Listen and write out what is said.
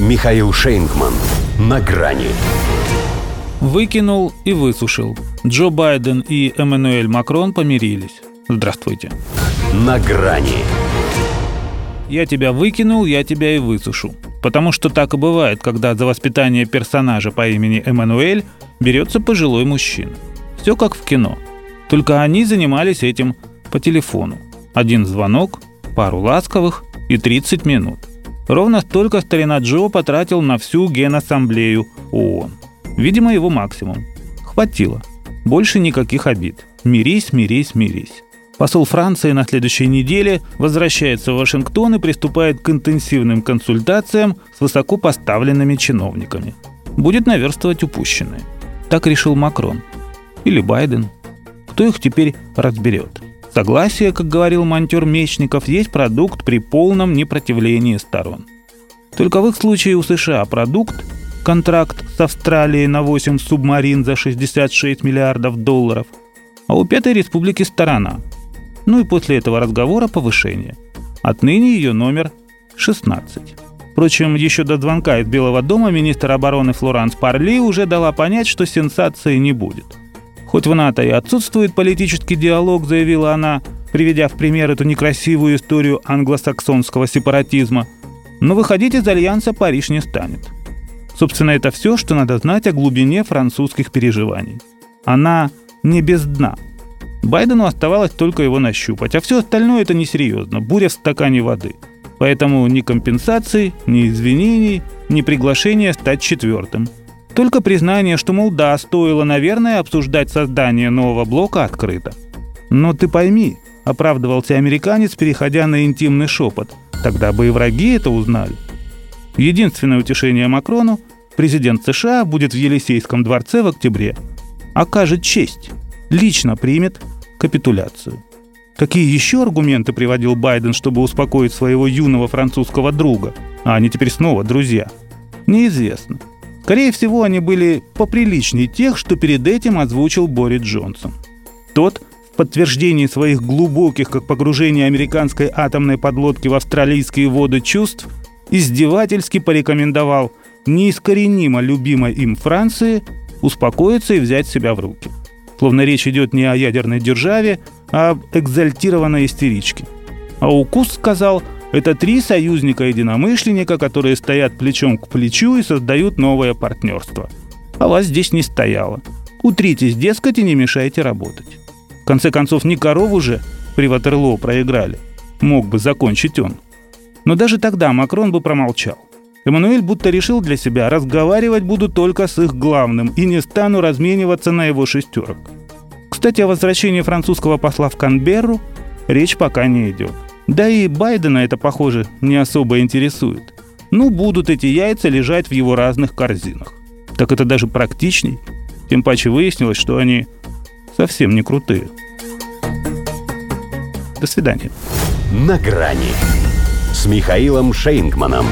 Михаил Шейнгман. На грани. Выкинул и высушил. Джо Байден и Эммануэль Макрон помирились. Здравствуйте. На грани. Я тебя выкинул, я тебя и высушу. Потому что так и бывает, когда за воспитание персонажа по имени Эммануэль берется пожилой мужчина. Все как в кино. Только они занимались этим по телефону. Один звонок, пару ласковых и 30 минут. Ровно столько старина Джо потратил на всю Генассамблею ООН. Видимо, его максимум. Хватило. Больше никаких обид. Мирись, мирись, мирись. Посол Франции на следующей неделе возвращается в Вашингтон и приступает к интенсивным консультациям с высоко поставленными чиновниками. Будет наверстывать упущенное. Так решил Макрон. Или Байден. Кто их теперь разберет? Согласие, как говорил монтер Мечников, есть продукт при полном непротивлении сторон. Только в их случае у США продукт – контракт с Австралией на 8 субмарин за 66 миллиардов долларов, а у Пятой Республики сторона. Ну и после этого разговора повышение. Отныне ее номер 16. Впрочем, еще до звонка из Белого дома министр обороны Флоранс Парли уже дала понять, что сенсации не будет – Хоть в НАТО и отсутствует политический диалог, заявила она, приведя в пример эту некрасивую историю англосаксонского сепаратизма, но выходить из альянса Париж не станет. Собственно, это все, что надо знать о глубине французских переживаний. Она не без дна. Байдену оставалось только его нащупать, а все остальное это несерьезно, буря в стакане воды. Поэтому ни компенсаций, ни извинений, ни приглашения стать четвертым – только признание, что, мол, да, стоило, наверное, обсуждать создание нового блока открыто. Но ты пойми, оправдывался американец, переходя на интимный шепот. Тогда бы и враги это узнали. Единственное утешение Макрону – президент США будет в Елисейском дворце в октябре. Окажет честь. Лично примет капитуляцию. Какие еще аргументы приводил Байден, чтобы успокоить своего юного французского друга? А они теперь снова друзья. Неизвестно. Скорее всего, они были поприличнее тех, что перед этим озвучил Борис Джонсон. Тот, в подтверждении своих глубоких, как погружение американской атомной подлодки в австралийские воды чувств, издевательски порекомендовал неискоренимо любимой им Франции успокоиться и взять себя в руки. Словно речь идет не о ядерной державе, а об экзальтированной истеричке. А укус сказал – это три союзника-единомышленника, которые стоят плечом к плечу и создают новое партнерство. А вас здесь не стояло. Утритесь, дескать, и не мешайте работать. В конце концов, не корову же при Ватерлоо проиграли. Мог бы закончить он. Но даже тогда Макрон бы промолчал. Эммануэль будто решил для себя, разговаривать буду только с их главным и не стану размениваться на его шестерок. Кстати, о возвращении французского посла в Канберру речь пока не идет. Да и Байдена это, похоже, не особо интересует. Ну, будут эти яйца лежать в его разных корзинах. Так это даже практичней. Тем паче выяснилось, что они совсем не крутые. До свидания. На грани с Михаилом Шейнгманом.